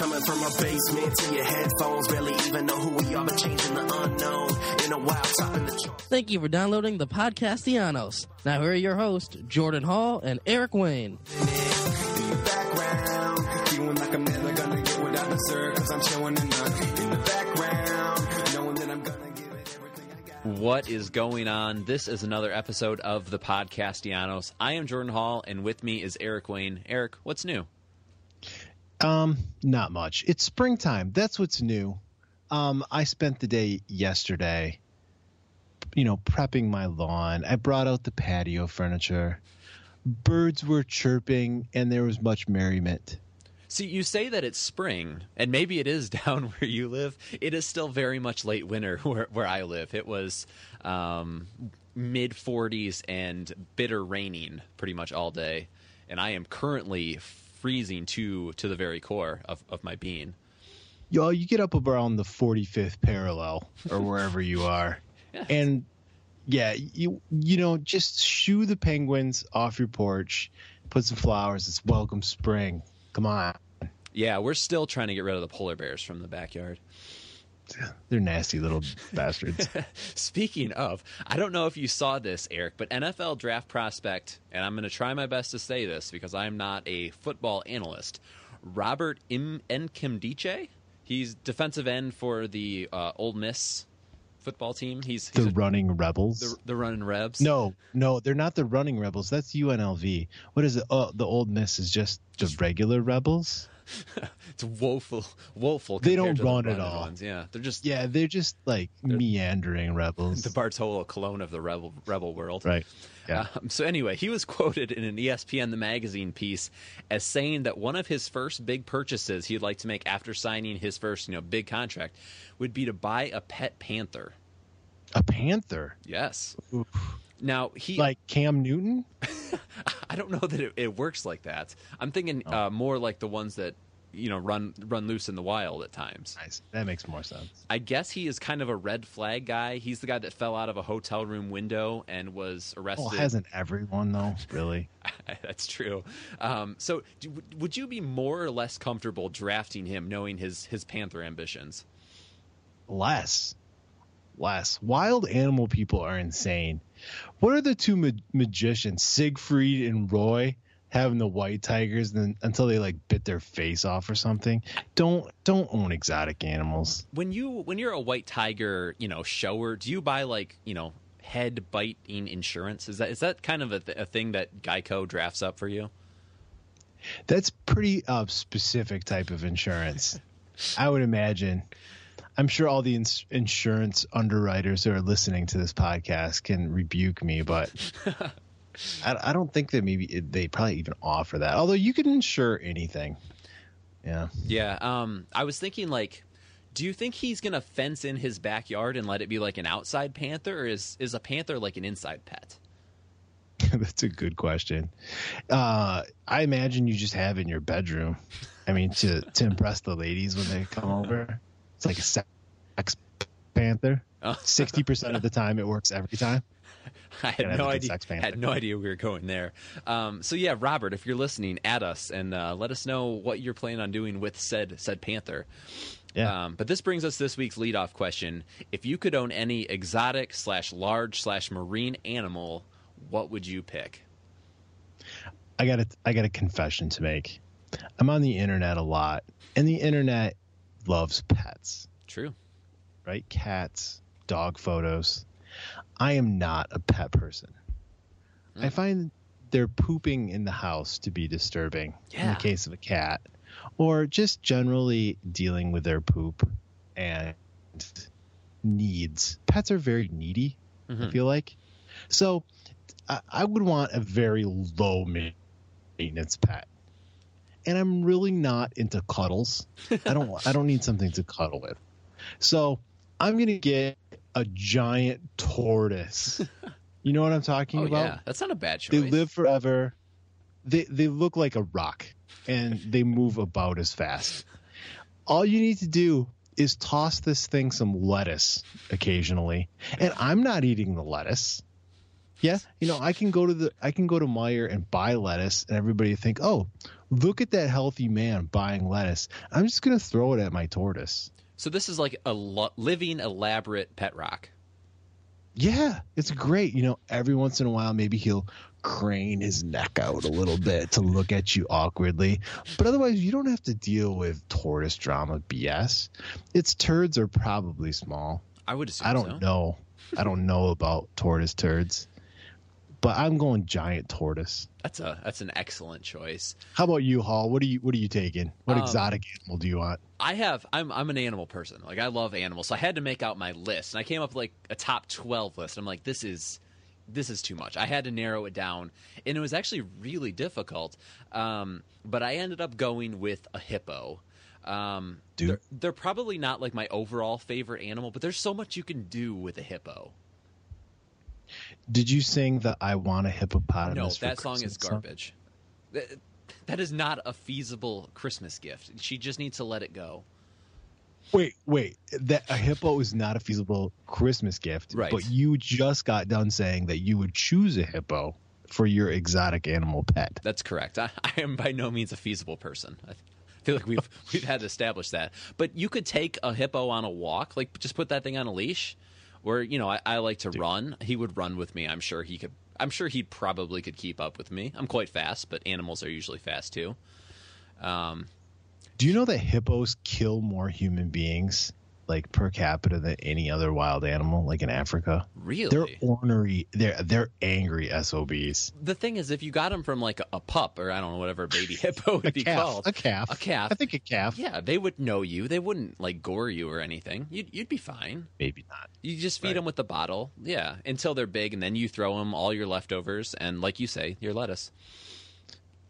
coming from a basement to your headphones. Barely even know who we are, but changing the unknown. In a while, topping the charts. Thank you for downloading the Podcastellanos. Now here are your hosts, Jordan Hall and Eric Wayne. background. Feeling like I'm never gonna get what I deserve. I'm showing enough in the background. Knowing that I'm gonna give it everything I got. What is going on? This is another episode of the Podcastellanos. I am Jordan Hall, and with me is Eric Wayne. Eric, what's new? Um, not much. It's springtime. That's what's new. Um, I spent the day yesterday, you know, prepping my lawn. I brought out the patio furniture. Birds were chirping, and there was much merriment. See, you say that it's spring, and maybe it is down where you live. It is still very much late winter where, where I live. It was um, mid 40s and bitter raining pretty much all day, and I am currently freezing to to the very core of, of my being. Y'all, you get up around the 45th parallel or wherever you are, Yeah. and yeah, you you know, just shoo the penguins off your porch, put some flowers. It's welcome spring. Come on. Yeah, we're still trying to get rid of the polar bears from the backyard. They're nasty little bastards. Speaking of, I don't know if you saw this, Eric, but NFL draft prospect, and I'm going to try my best to say this because I'm not a football analyst. Robert M. Nkemdiche, he's defensive end for the uh, Ole Miss football team. He's, he's the a- running rebels. the, the running Rebs. No, no, they're not the running rebels. That's UNLV. What is it? Oh, the Ole Miss is just the regular rebels. it's woeful, woeful. They don't to the run at all. Ones. Yeah, they're just Yeah, they're just like meandering rebels. the Bartolo Colon of the rebel rebel world. right. Yeah. Um, so anyway, he was quoted in an ESPN the magazine piece as saying that one of his first big purchases he'd like to make after signing his first, you know, big contract would be to buy a pet panther. A panther, Yes. Now he, like Cam Newton. I don't know that it, it works like that. I'm thinking uh, more like the ones that you know run run loose in the wild at times. Nice. That makes more sense. I guess he is kind of a red flag guy. He's the guy that fell out of a hotel room window and was arrested. Well, hasn't everyone though? Really? That's true. Um, so, do, would you be more or less comfortable drafting him, knowing his his Panther ambitions? Less. Less. Wild animal people are insane. What are the two ma- magicians, Siegfried and Roy, having the white tigers then, until they like bit their face off or something? Don't don't own exotic animals. When you when you're a white tiger, you know, shower, do you buy like you know head biting insurance? Is that is that kind of a, th- a thing that Geico drafts up for you? That's pretty uh, specific type of insurance. I would imagine. I'm sure all the ins- insurance underwriters who are listening to this podcast can rebuke me, but I, I don't think that maybe it, they probably even offer that. Although you can insure anything. Yeah. Yeah. Um, I was thinking like. Do you think he's gonna fence in his backyard and let it be like an outside panther, or is is a panther like an inside pet? That's a good question. Uh, I imagine you just have it in your bedroom. I mean, to to impress the ladies when they come over. It's like a sex panther. Oh. Sixty percent of the time, it works every time. I had no idea. Had no idea we were going there. Um, so yeah, Robert, if you're listening, add us and uh, let us know what you're planning on doing with said said panther. Yeah. Um, but this brings us this week's leadoff question: If you could own any exotic slash large slash marine animal, what would you pick? I got a I got a confession to make. I'm on the internet a lot, and the internet loves pets, True. right? Cats, dog photos. I am not a pet person. I Mm. find their pooping in the house to be disturbing in Yeah. the case of a cat, or just generally dealing with their poop and needs. Pets are very needy. I feel like, so I, I would want a very low maintenance pet, and I'm really not into cuddles. I don't. I don't need something to cuddle with. So I'm gonna get a giant tortoise. You know what I'm talking Oh about? yeah, that's not a bad choice. They live forever. They they look like a rock and they move about as fast. All you need to do is toss this thing some lettuce occasionally. And I'm not eating the lettuce. Yeah, you know, I can go to the I can go to Meijer and buy lettuce and everybody think, "Oh, look at that healthy man buying lettuce." I'm just going to throw it at my tortoise. So this is like a lo- living elaborate pet rock. Yeah, it's great. You know, every once in a while, maybe he'll crane his neck out a little bit to look at you awkwardly. But otherwise, you don't have to deal with tortoise drama BS. Its turds are probably small. I would assume. I don't so. know. I don't know about tortoise turds, but I'm going giant tortoise. That's a that's an excellent choice. How about you, Hall? What are you What are you taking? What Um, exotic animal do you want? I have I'm I'm an animal person. Like I love animals. So I had to make out my list. And I came up with like a top 12 list. I'm like this is this is too much. I had to narrow it down and it was actually really difficult. Um, but I ended up going with a hippo. Um, Dude. they're, they're probably not like my overall favorite animal, but there's so much you can do with a hippo. Did you sing the "I Want a Hippopotamus"? No, that song is Christmas garbage. That- That is not a feasible Christmas gift. She just needs to let it go. Wait, wait. That a hippo is not a feasible Christmas gift. Right. But you just got done saying that you would choose a hippo for your exotic animal pet. That's correct. I, I am by no means a feasible person. I feel like we've we've had to establish that. But you could take a hippo on a walk, like just put that thing on a leash. Or you know, I, I like to run. He would run with me. I'm sure he could. I'm sure he probably could keep up with me. I'm quite fast, but animals are usually fast too. Um, Do you know that hippos kill more human beings, like per capita, than any other wild animal, like in Africa? really, They're ornery. They're they're angry SOBs. the thing is, if you got them from like a, a pup or I don't know whatever baby hippo would be calf. called, A calf. a calf. I think a calf. yeah, they would know you. They wouldn't like gore you or anything. You'd you'd be fine. Maybe not. You just feed Right. them with the bottle, yeah, until they're big, and then you throw them all your leftovers and, like you say, your lettuce.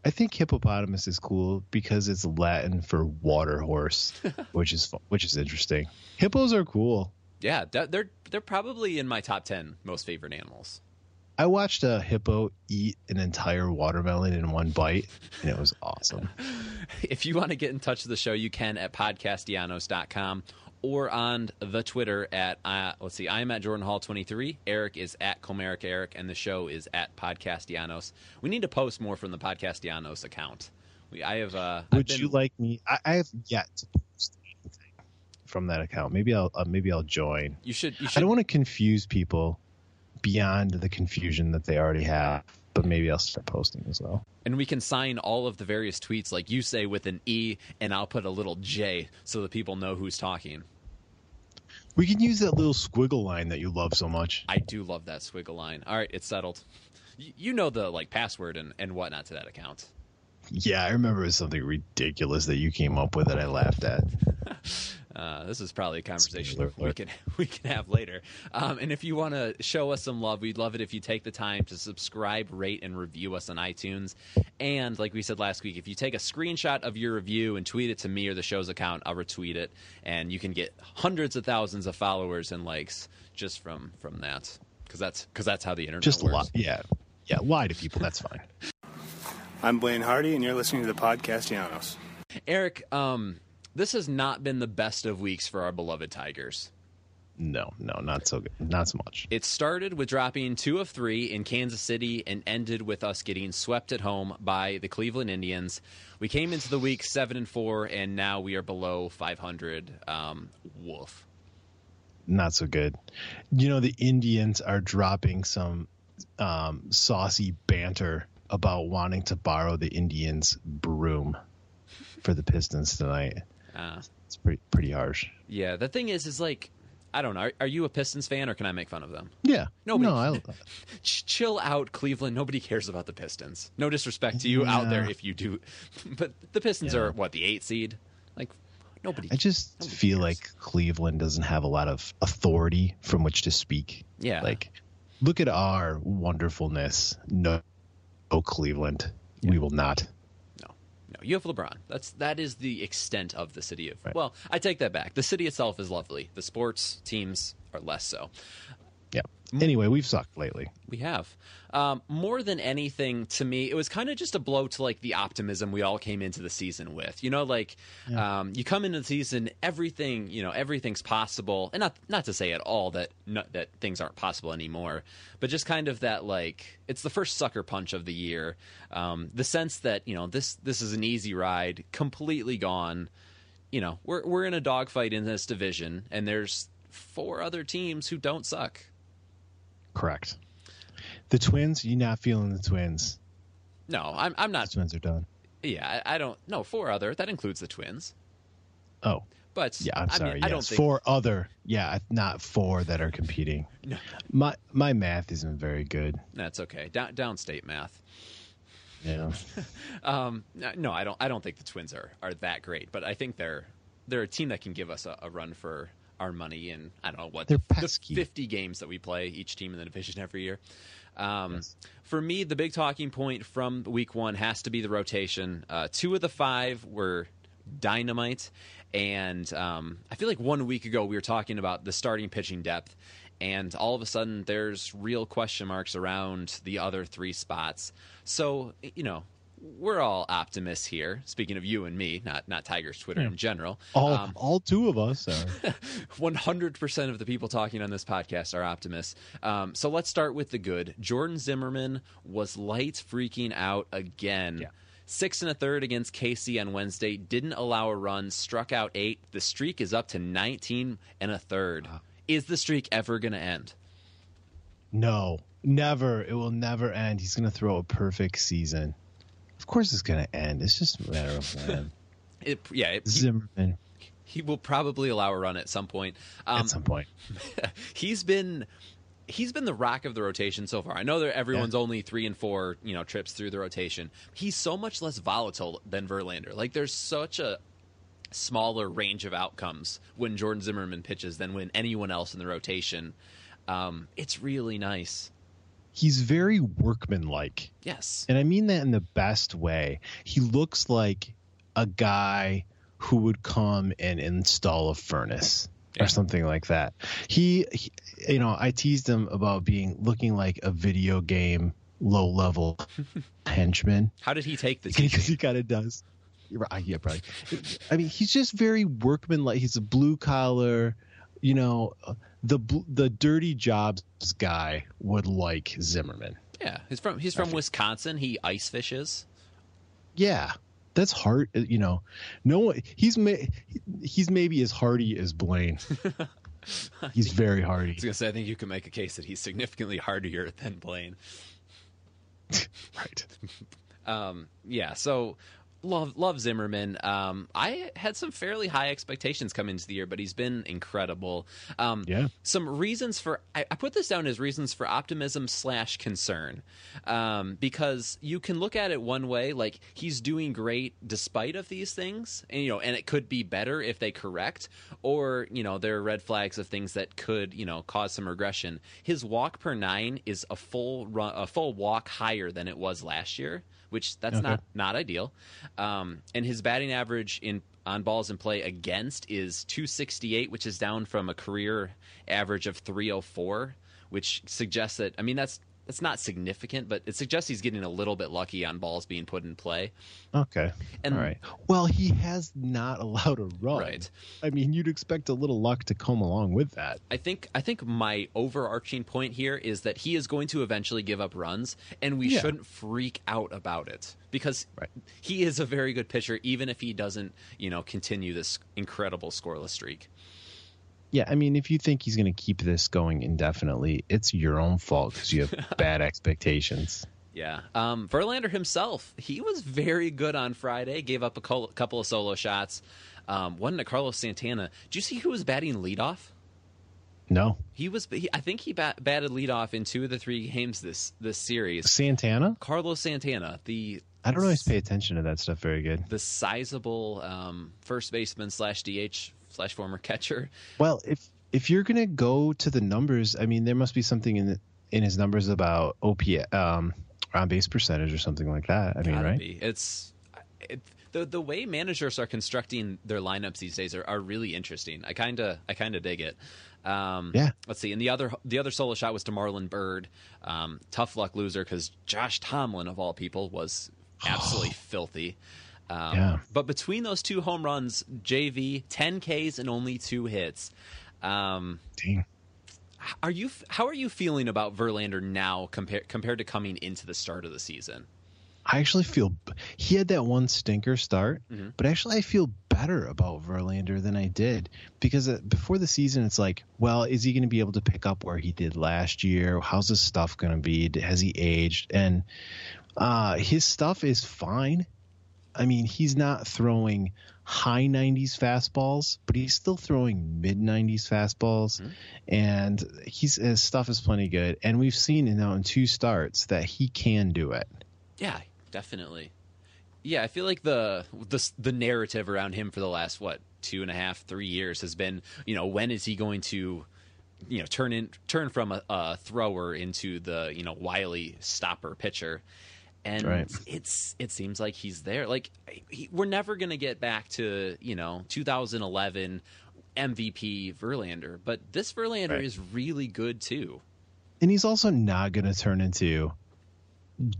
I think hippopotamus is cool because it's Latin for water horse, which is which is interesting. Hippos are cool. Yeah, they're they're probably in my top ten most favorite animals. I watched a hippo eat an entire watermelon in one bite, and it was awesome. If you want to get in touch with the show, you can at podcastellanos.com or on the Twitter at uh, let's see, I'm at Jordan Hall twenty three. Eric is at Comerica Eric, and the show is at Podcastellanos. We need to post more from the Podcastellanos account. We, I have. Uh, Would been- you like me? I, I have yet to post anything from that account. Maybe I'll uh, maybe I'll join. You should. You I don't want to confuse people beyond the confusion that they already have, but maybe I'll start posting as well. and we can sign all of the various tweets like you say with an E and I'll put a little J so that people know who's talking. We can use that little squiggle line that you love so much. I do love that squiggle line. All right, it's settled. Y- You know the like password and, and whatnot to that account. Yeah, I remember it was something ridiculous that you came up with that I laughed at. Uh, this is probably a conversation we can we can have later. Um, and if you want to show us some love, we'd love it if you take the time to subscribe, rate, and review us on iTunes. And like we said last week, if you take a screenshot of your review and tweet it to me or the show's account, I'll retweet it, and you can get hundreds of thousands of followers and likes just from from that. Because that's because that's how the internet Just a works. lot. Yeah. Yeah, lie to people. That's fine. I'm Blaine Hardy, and you're listening to the Podcastellanos. Eric, um, this has not been the best of weeks for our beloved Tigers. No, no, not so good. Not so much. It started with dropping two of three in Kansas City and ended with us getting swept at home by the Cleveland Indians. We came into the week seven and four, and now we are below 500. Um, woof. Not so good. You know, the Indians are dropping some um, saucy banter about wanting to borrow the Indians' broom for the Pistons tonight. Uh, It's pretty pretty harsh. yeah, the thing is, is like, I don't know. Are, are you a Pistons fan, or can I make fun of them? Yeah. Nobody- No, I, Ch- chill out, Cleveland. Nobody cares about the Pistons. No disrespect to you out there if you do, but the Pistons Yeah. are what the eight seed. Like, Nobody. I just nobody feel cares. like Cleveland doesn't have a lot of authority from which to speak. Yeah. Like, look at our wonderfulness. No, no Cleveland. We will not. You have LeBron. That's that is the extent of the city of. Right. Well, I take that back. The city itself is lovely. The sports teams are less so. Yeah. Anyway, we've sucked lately. We have. Um, more than anything, to me, it was kind of just a blow to like the optimism we all came into the season with. You know, like um, you come into the season, everything, you know, everything's possible, and not not to say at all that no, that things aren't possible anymore, but just kind of that like it's the first sucker punch of the year. Um, the sense that you know this this is an easy ride, completely gone. You know, we're we're in a dogfight in this division, and there's four other teams who don't suck. Correct. The Twins, you not feeling the Twins. No, I'm I'm The not Twins are done. Yeah, I, I don't. No, four other. That includes the twins. Oh, But yeah, I'm I sorry. Mean, I don't think. Four other. Yeah, not four that are competing. No. My my math isn't very good. That's okay. Down, downstate math. Yeah. Um, no, I don't. I don't think the twins are are that great. But I think they're they're a team that can give us a, a run for our money. And I don't know what They're the 50 games that we play each team in the division every year. Um, Yes. For me, the big talking point from week one has to be the rotation. Uh, two of the five were dynamite, and um, I feel like one week ago we were talking about the starting pitching depth, and all of a sudden there's real question marks around the other three spots. So you know. We're all optimists here. Speaking of you and me, not not Tigers Twitter in general. All Um, all two of us are. 100% of the people talking on this podcast are optimists. Um, so let's start with the good. Jordan Zimmermann was light freaking out again. Yeah. Six and a third against KC on Wednesday. Didn't allow a run. Struck out eight. The streak is up to 19 and a third. Is the streak ever going to end? No, never. It will never end. He's going to throw a perfect season. Of course, it's going to end. It's just a matter of when. It, yeah, it, Zimmermann he will probably allow a run at some point. Um, at some point. he's been he's been the rock of the rotation so far. I know that everyone's only three and four, you know, trips through the rotation. He's so much less volatile than Verlander. Like there's such a smaller range of outcomes when Jordan Zimmermann pitches than when anyone else in the rotation. Um, it's really nice. He's very workmanlike. Yes. And I mean that in the best way. He looks like a guy who would come and install a furnace Yeah. or something like that. He, he- you know, I teased him about being looking like a video game low level henchman How did he take this? because he kind of does. Yeah, probably. I mean, he's just very workmanlike. He's a blue collar, you know, the the dirty jobs guy would like Zimmermann. Yeah, he's from he's from Wisconsin. He ice fishes. Yeah, that's hard. You know, no one. He's may, he's maybe as hardy as Blaine. he's very hardy. I was gonna say I think you can make a case that he's significantly hardier than Blaine. Right. Um, yeah, so love love Zimmermann. Um, I had some fairly high expectations come into the year, but he's been incredible. Um, Yeah. Some reasons for I, I put this down as reasons for optimism slash concern, um, because you can look at it one way, like he's doing great despite of these things, and you know, and it could be better if they correct, or you know, there are red flags of things that could you know cause some regression. His walk per nine is a full run, a full walk higher than it was last year which that's Okay. not not ideal. Um, and his batting average in on balls in play against is 268, which is down from a career average of 304, which suggests that I mean that's that's not significant, but it suggests he's getting a little bit lucky on balls being put in play. Okay. And- All right. Well, he has not allowed a run. Right. I mean, you'd expect a little luck to come along with that. I think I think my overarching point here is that he is going to eventually give up runs, and we Yeah. shouldn't freak out about it because Right. he is a very good pitcher, even if he doesn't, you know, continue this incredible scoreless streak. Yeah, I mean, if you think he's going to keep this going indefinitely, it's your own fault because you have bad expectations. Yeah. Um, Verlander himself, he was very good on Friday. Gave up a couple of solo shots. Um, one to Carlos Santana. Do you see who was batting leadoff? No, He was. He, I think he bat, batted leadoff in two of the three games this this series. Santana. Carlos Santana, the I don't always pay attention to that stuff very good. the sizable um, first baseman slash DH slash former catcher. Well, if if you're gonna go to the numbers, I mean, there must be something in the, in his numbers about OP um, on base percentage or something like that. I mean, Gotta right? be. It's it, the the way managers are constructing their lineups these days are, are really interesting. I kind of I kind of dig it. Um, Yeah. Let's see. And the other the other solo shot was to Marlon Byrd. Um, tough luck loser because Josh Tomlin of all people was absolutely filthy. Um, Yeah. But between those two home runs, JV ten Ks and only two hits. Um, Dang. are you how are you feeling about Verlander now compared compared to coming into the start of the season? I actually feel he had that one stinker start, Mm-hmm. but actually I feel better about Verlander than I did because uh, before the season it's like, well, is he going to be able to pick up where he did last year? How's his stuff going to be? Has he aged? And uh, his stuff is fine. I mean, he's not throwing high 90s fastballs, but he's still throwing mid 90s fastballs, mm-hmm. and he's his stuff is plenty good. And we've seen it now in two starts that he can do it. Yeah, definitely. Yeah, I feel like the the the narrative around him for the last what two and a half, three years has been, you know, when is he going to, you know, turn in turn from a, a thrower into the you know wily stopper pitcher, and Right. it's it seems like he's there. Like he, we're never gonna get back to you know 2011 MVP Verlander, but this Verlander Right. is really good too. and he's also not going to turn into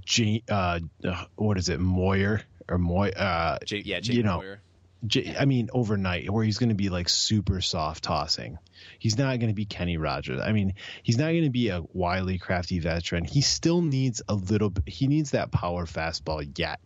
J, uh, uh, what is it, Moyer or Moy? Uh, Jay, yeah, Jay you know, Moyer. J, I mean, overnight, where he's going to be like super soft tossing. He's not going to be Kenny Rogers. I mean, he's not going to be a wily, crafty veteran. He still needs a little. bit He needs that power fastball yet.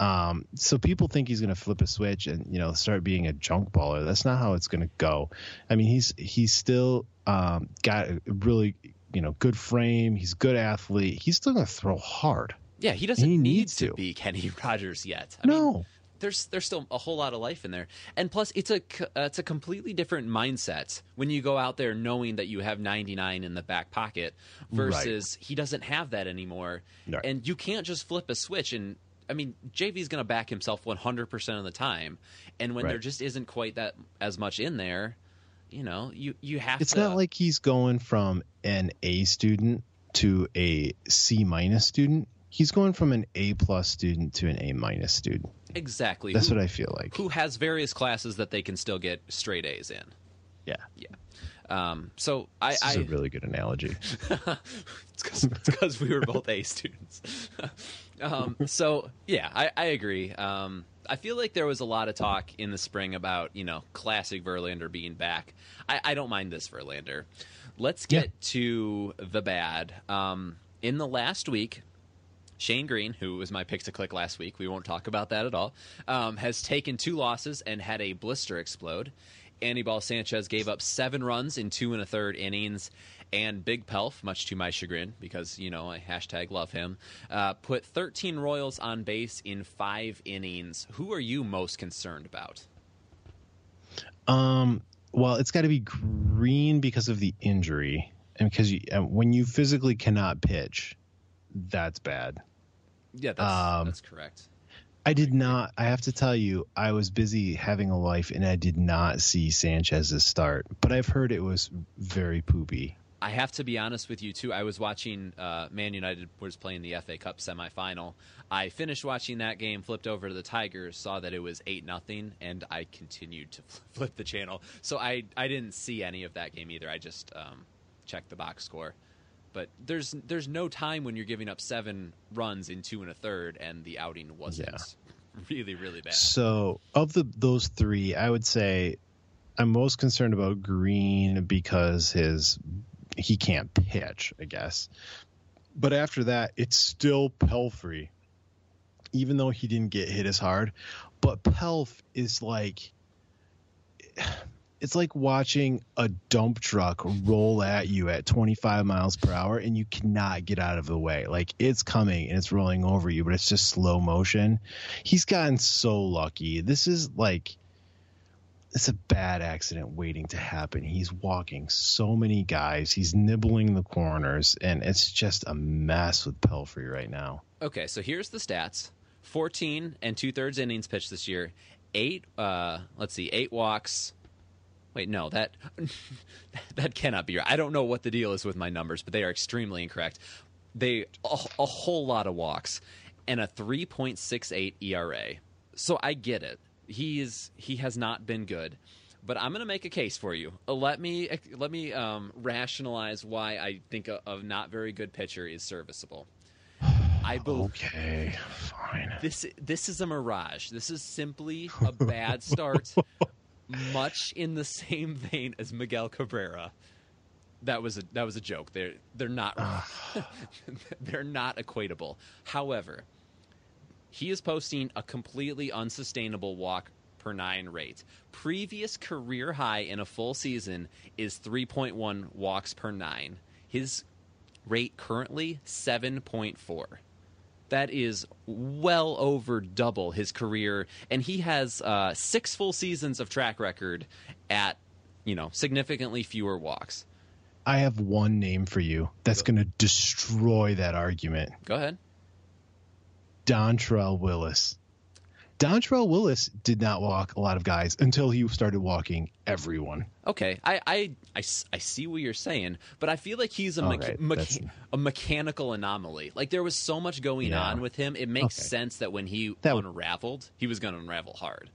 Um, so people think he's going to flip a switch and you know start being a junk baller. That's not how it's going to go. I mean, he's he's still um, got a really you know good frame. He's a good athlete. He's still going to throw hard. Yeah, he doesn't He need needs to to. be Kenny Rogers yet. I mean, No. There's there's still a whole lot of life in there, and plus it's a uh, it's a completely different mindset when you go out there knowing that you have 99 in the back pocket versus he doesn't have that anymore, Right. and you can't just flip a switch and. I mean, JV's going to back himself 100% of the time, and when there just isn't quite that as much in there, you know, you you have It's to. not like he's going from an A student to a C minus student. He's going from an A plus student to an A minus student. Exactly. That's who, what I feel like. who has various classes that they can still get straight A's in. Yeah. Yeah. Um, so I, This I is a really good analogy. it's because we were both A students. um, so yeah, I, I agree. Um, I feel like there was a lot of talk in the spring about you know classic Verlander being back. I, I don't mind this Verlander. Let's get to the bad. Um, in the last week, Shane Greene, who was my pick to click last week, we won't talk about that at all, um, has taken two losses and had a blister explode. Anibal Sanchez gave up seven runs in two and a third innings, and Big Pelf, much to my chagrin, because you know I hashtag love him, uh, put 13 Royals on base in five innings. Who are you most concerned about? Um, well, it's got to be Greene because of the injury, and because you, uh, when you physically cannot pitch, that's bad. Yeah, that's, Um, that's correct. I did not. I have to tell you, I was busy having a life, and I did not see Sanchez's start. But I've heard it was very poopy. I have to be honest with you too. I was watching uh, Man United was playing the FA Cup semifinal. I finished watching that game, flipped over to the Tigers, saw that it was eight nothing, and I continued to flip the channel. So I I didn't see any of that game either. I just um, checked the box score. But there's there's no time when you're giving up seven runs in two and a third, and the outing wasn't Yeah. really really bad. So, of the those three, I would say I'm most concerned about Greene because his he can't pitch, I guess. But after that, it's still Pelfrey, even though he didn't get hit as hard. But Pelf is like it's like watching a dump truck roll at you at 25 miles per hour and you cannot get out of the way. Like it's coming and it's rolling over you, but it's just slow motion. He's gotten so lucky. This is like it's a bad accident waiting to happen. He's walking so many guys. He's nibbling the corners and it's just a mess with Pelfrey right now. Okay, so here's the stats. 14 and two thirds innings pitched this year. Eight, uh, let's see, eight walks. Wait, no, that that cannot be right. I don't know what the deal is with my numbers, but they are extremely incorrect. They a, a whole lot of walks and a 3.68 ERA. So I get it. He is he has not been good, but I'm going to make a case for you. Uh, Let me let me um, rationalize why I think a, a not very good pitcher is serviceable. I believe Okay, fine. this this is a mirage. This is simply a bad start, much in the same vein as Miguel Cabrera. That was a that was a joke. They're they're not they're not equatable. However, he is posting a completely unsustainable walk per nine rate. Previous career high in a full season is 3.1 walks per nine. His rate currently 7.4 that is well over double his career and he has uh, six full seasons of track record at you know significantly fewer walks I have one name for you that's going to destroy that argument. go ahead Dontrelle Willis. Dontrelle Willis did not walk a lot of guys until he started walking everyone. okay I I I see what you're saying but i feel like he's a, mecha- right, mecha- a mechanical anomaly like there was so much going Yeah. on with him it makes Okay. sense that when he That- unraveled he was going to unravel hard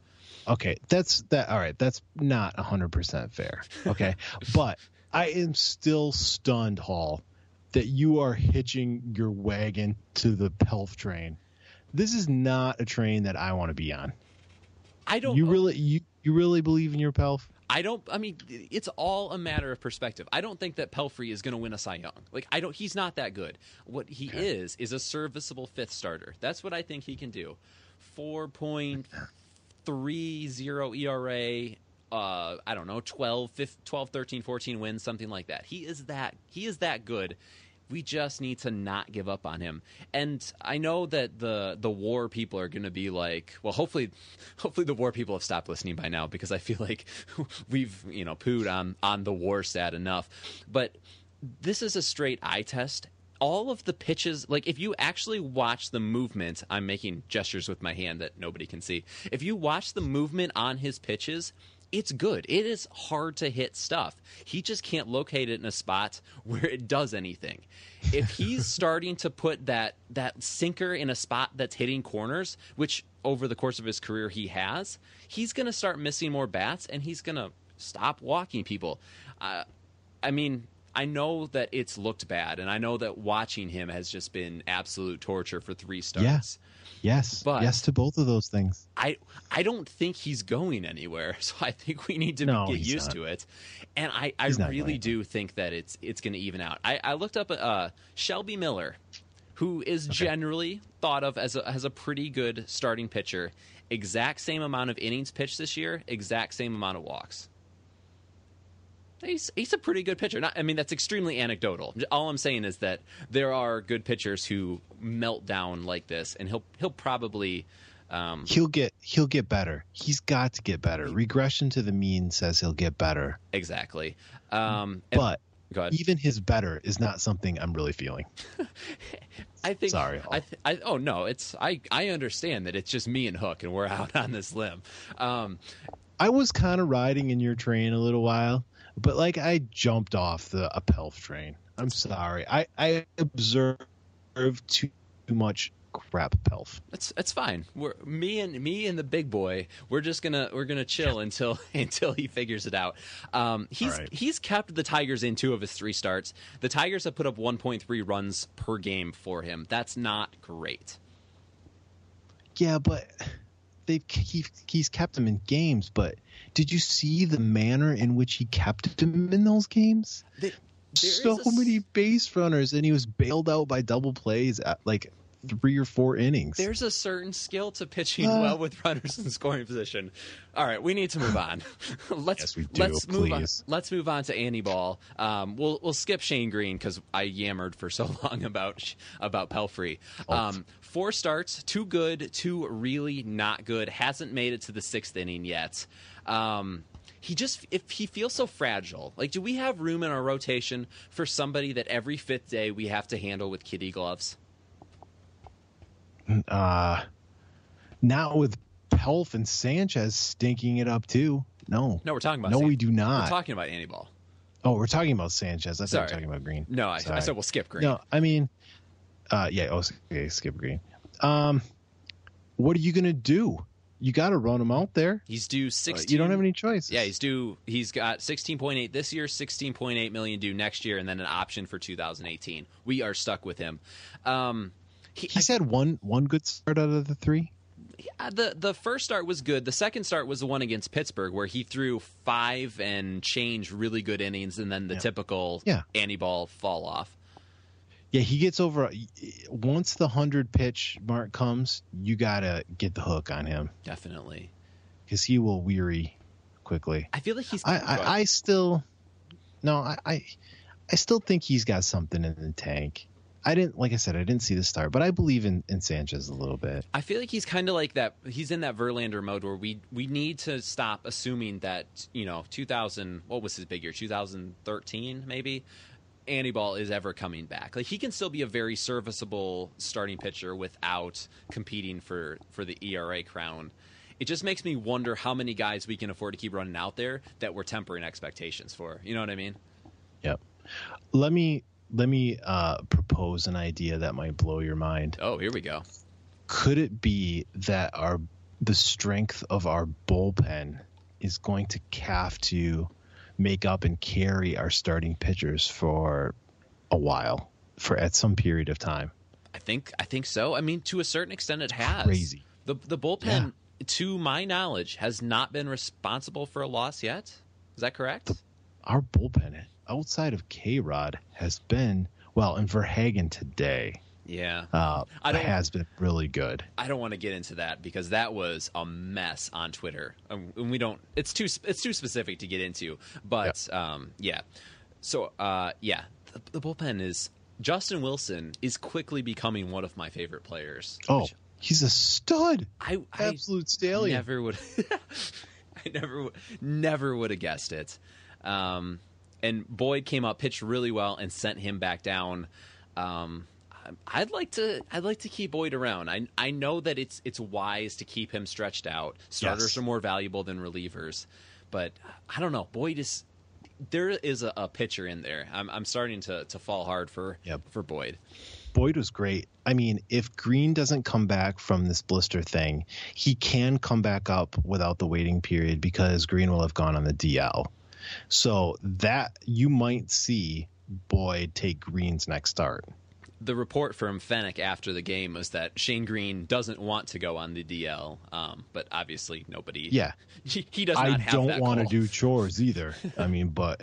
Okay, that's that. All right, that's not hundred percent fair. Okay, but I am still stunned, Hall, that you are hitching your wagon to the Pelf train. This is not a train that I want to be on. i don't You really, you you really believe in your Pelf? I don't. I mean, it's all a matter of perspective. I don't think that Pelfrey is going to win a Cy Young. Like, I don't. He's not that good. What he is is a serviceable fifth starter. That's what I think he can do. Four point three zero ERA. Uh, I don't know, 12, 15, 12, 13, 14 wins, something like that. He is that. He is that good. We just need to not give up on him. And I know that the the war people are going to be like, well, hopefully, hopefully the war people have stopped listening by now because I feel like we've you know pooed on on the war stat enough. But this is a straight eye test. All of the pitches, like if you actually watch the movement, I'm making gestures with my hand that nobody can see. If you watch the movement on his pitches, it's good. It is hard to hit stuff. He just can't locate it in a spot where it does anything. If he's starting to put that that sinker in a spot that's hitting corners, which over the course of his career he has, he's going to start missing more bats and he's going to stop walking people. Uh, I mean, I know that it's looked bad, and I know that watching him has just been absolute torture for three starts. Yes, But- yes to both of those things. I I don't think he's going anywhere, so I think we need to No, get used not. to it. And I, I He's really do think that it's it's going to even out. I, I looked up uh, Shelby Miller, who is generally thought of as a, as a pretty good starting pitcher. Exact same amount of innings pitched this year, exact same amount of walks. He's he's a pretty good pitcher. Not, I mean, that's extremely anecdotal. All I'm saying is that there are good pitchers who melt down like this, and he'll he'll probably. Um, He'll get he'll get better. He's got to get better. Regression to the mean says he'll get better, Exactly. Um, but ahead. even his better is not something I'm really feeling. I think. Sorry, I, th- I oh no, it's I I understand that it's just me and Hook, and we're out on this limb. Um, I was kind of riding in your train a little while, but like I jumped off the Appelf train. I'm sorry. I I observed too too much crap Pelf. That's that's fine. We're me and me and the big boy. We're just gonna we're gonna chill until until he figures it out. Um, he's right. he's kept the Tigers in two of his three starts. The Tigers have put up 1.3 runs per game for him. That's not great. Yeah, but they've he, he's kept him in games. But did you see the manner in which he kept him in those games? So a many base runners, and he was bailed out by double plays at like three or four innings. There's a certain skill to pitching Uh. well with runners in scoring position. All right, we need to move on. let's Yes, we do, let's move on. please. Let's move on to Anibal. Um, we'll we'll skip Shane Greene because I yammered for so long about about Pelfrey. Oh. Um, four starts, two good, two really not good. Hasn't made it to the sixth inning yet. Um, he just if he feels so fragile. Like, do we have room in our rotation for somebody that every fifth day we have to handle with kitty gloves? Uh Not with Pelf and Sanchez stinking it up too. No. No, we're talking about. No, San- we do not. We're talking about Anibal. oh, we're talking about Sanchez. I thought we were talking about Greene. No, I, I said we'll skip Greene. No, I mean, uh, yeah. Oh, okay, skip Greene. Um, what are you gonna do? You got to run him out there. He's due Uh, sixteen. You don't have any choice. Yeah, he's due. He's got 16.8 this year, 16.8 million due next year, and then an option for 2018. We are stuck with him. Um, he, He's had one one good start out of the three. Uh, the the first start was good. The second start was the one against Pittsburgh, where he threw five and change really good innings, and then the typical Yeah. anti-ball fall off. Yeah, he gets over once the hundred pitch mark comes. You gotta get the hook on him Definitely, because he will weary quickly. I feel like he's. I, I, I still no, I, I I still think he's got something in the tank. I didn't like I said, I didn't see the start, but I believe in, in Sanchez a little bit. I feel like he's kind of like that. He's in that Verlander mode where we we need to stop assuming that you know 2000. What was his big year? 2013 maybe. Anibal is ever coming back. Like he can still be a very serviceable starting pitcher without competing for for the ERA crown. It just makes me wonder how many guys we can afford to keep running out there that we're tempering expectations for. You know what I mean? Yep. Let me let me uh, propose an idea that might blow your mind. Oh, here we go. Could it be that our the strength of our bullpen is going to have to make up and carry our starting pitchers for a while, for at some period of time? I think I think so. I mean, to a certain extent, it has. Crazy. The the bullpen, to my knowledge, has not been responsible for a loss yet. Is that correct? Our bullpen outside of K Rod has been well, and Verhagen today yeah. uh, I don't- has been really good. I don't want to get into that because that was a mess on Twitter, Um, and we don't. It's too it's too specific to get into. But um, yeah, so uh, yeah, the, the bullpen is Justin Wilson is quickly becoming one of my favorite players. Oh, he's a stud. I, I Absolute stallion. Never would. I never, never would have guessed it. Um, and Boyd came up, pitched really well, and sent him back down. Um, I'd like to. I'd like to keep Boyd around. I I know that it's it's wise to keep him stretched out. Starters Yes. are more valuable than relievers, but I don't know. Boyd is. There is a, a pitcher in there. I'm I'm starting to, to fall hard for Yep. for Boyd. Boyd was great. I mean, if Greene doesn't come back from this blister thing, he can come back up without the waiting period because Greene will have gone on the DL. So that you might see Boyd take Greene's next start. the report from Fenech after the game was that Shane Greene doesn't want to go on the DL, um, but obviously nobody. Yeah. he, he does not I have don't want to do chores either. I mean, but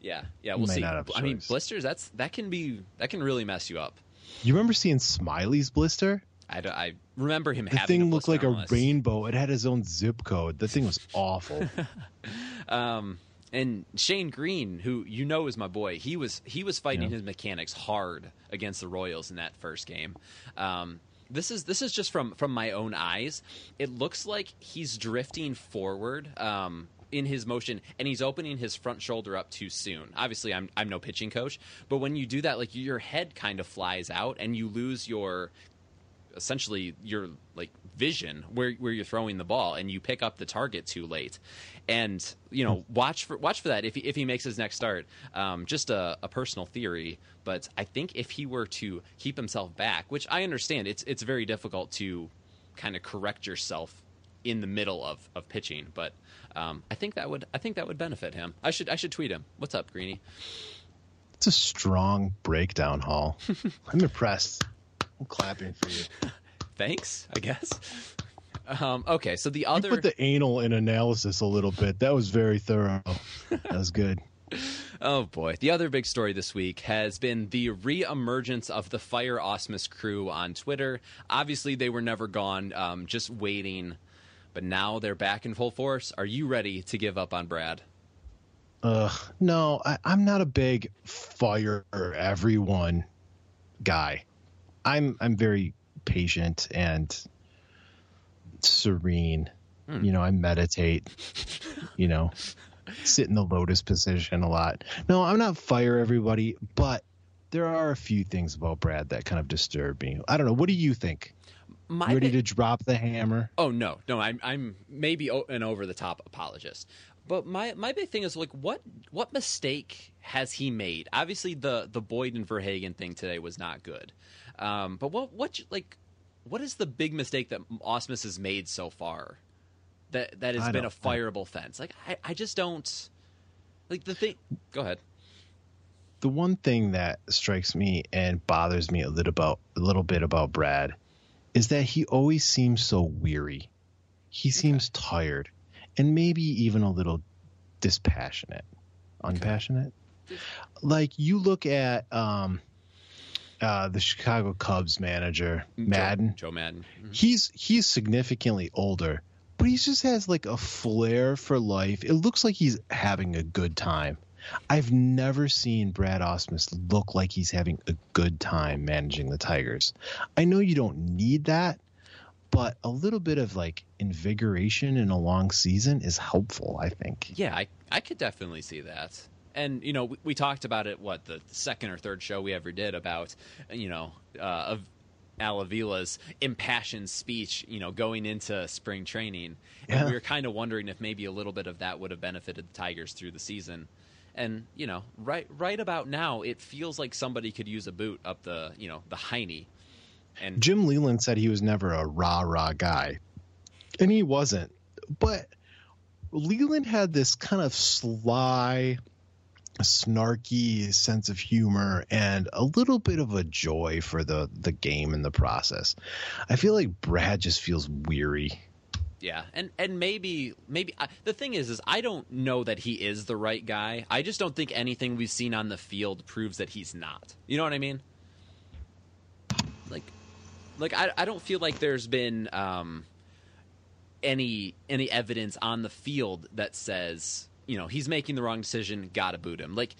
Yeah, yeah, we'll see. I mean, blisters. That's that can be that can really mess you up. you remember seeing Smiley's blister? I remember him The thing looked like a rainbow. It had his own zip code. The thing was awful. Um, and Shane Greene, who you know is my boy, he was he was fighting his mechanics hard against the Royals in that first game. Um, this is this is just from from my own eyes. It looks like he's drifting forward. Um, in his motion and he's opening his front shoulder up too soon. Obviously I'm I'm no pitching coach, but when you do that like your head kind of flies out and you lose your essentially your like vision where where you're throwing the ball and you pick up the target too late. And you know watch for watch for that if he, if he makes his next start. Um, just a, a personal theory but I think if he were to keep himself back which I understand it's it's very difficult to kind of correct yourself in the middle of, of pitching but um, I think that would I think that would benefit him. I should I should tweet him. What's up Greeny? It's a strong breakdown, Hall. I'm impressed. I'm clapping for you. thanks I guess um, okay so the You other put the anal in analysis a little bit. That was very thorough. That was good. Oh boy. The other big story this week has been the re-emergence of the Fire Ausmus crew on Twitter. Obviously, they were never gone, um, just waiting, but now they're back in full force. Are you ready to give up on Brad? Uh, no, I, I'm not a big fire everyone guy. I'm I'm very patient and serene. Hmm. You know, I meditate. you know, sit in the lotus position a lot. No, I'm not fire everybody, but there are a few things about Brad that kind of disturb me. I don't know. What do you think? My ready big- to drop the hammer? Oh no, no, I'm I'm maybe o- an over the top apologist. But my my big thing is like what what mistake has he made? Obviously the the Boyd and Verhagen thing today was not good. Um, but what what like what is the big mistake that Ausmus has made so far? That that has I been a fireable fence. Like I, I just don't like the thing. Go ahead. The one thing that strikes me and bothers me a little about a little bit about Brad is that he always seems so weary. He seems tired and maybe even a little dispassionate, unpassionate. Like you look at um, uh, the Chicago Cubs manager Maddon. Joe, Joe Maddon. Mhm. he's he's significantly older, but he just has like a flair for life. It looks like he's having a good time. I've never seen Brad Ausmus look like he's having a good time managing the Tigers. I know you don't need that, but a little bit of like invigoration in a long season is helpful, I think. Yeah, I I could definitely see that. And you know, we, we talked about it. What the second or third show we ever did about you know uh, of Al Avila's impassioned speech. You know, going into spring training, and we were kind of wondering if maybe a little bit of that would have benefited the Tigers through the season. And you know, right right about now, it feels like somebody could use a boot up the you know the hiney. And Jim Leyland said he was never a rah rah guy, and he wasn't. But Leyland had this kind of sly, snarky sense of humor and a little bit of a joy for the the game and the process. I feel like Brad just feels weary. Yeah, and and maybe maybe I, the thing is is I don't know that he is the right guy. I just don't think anything we've seen on the field proves that he's not. You know what I mean? Like, like I I don't feel like there's been um any any evidence on the field that says you know he's making the wrong decision. Got to boot him. Like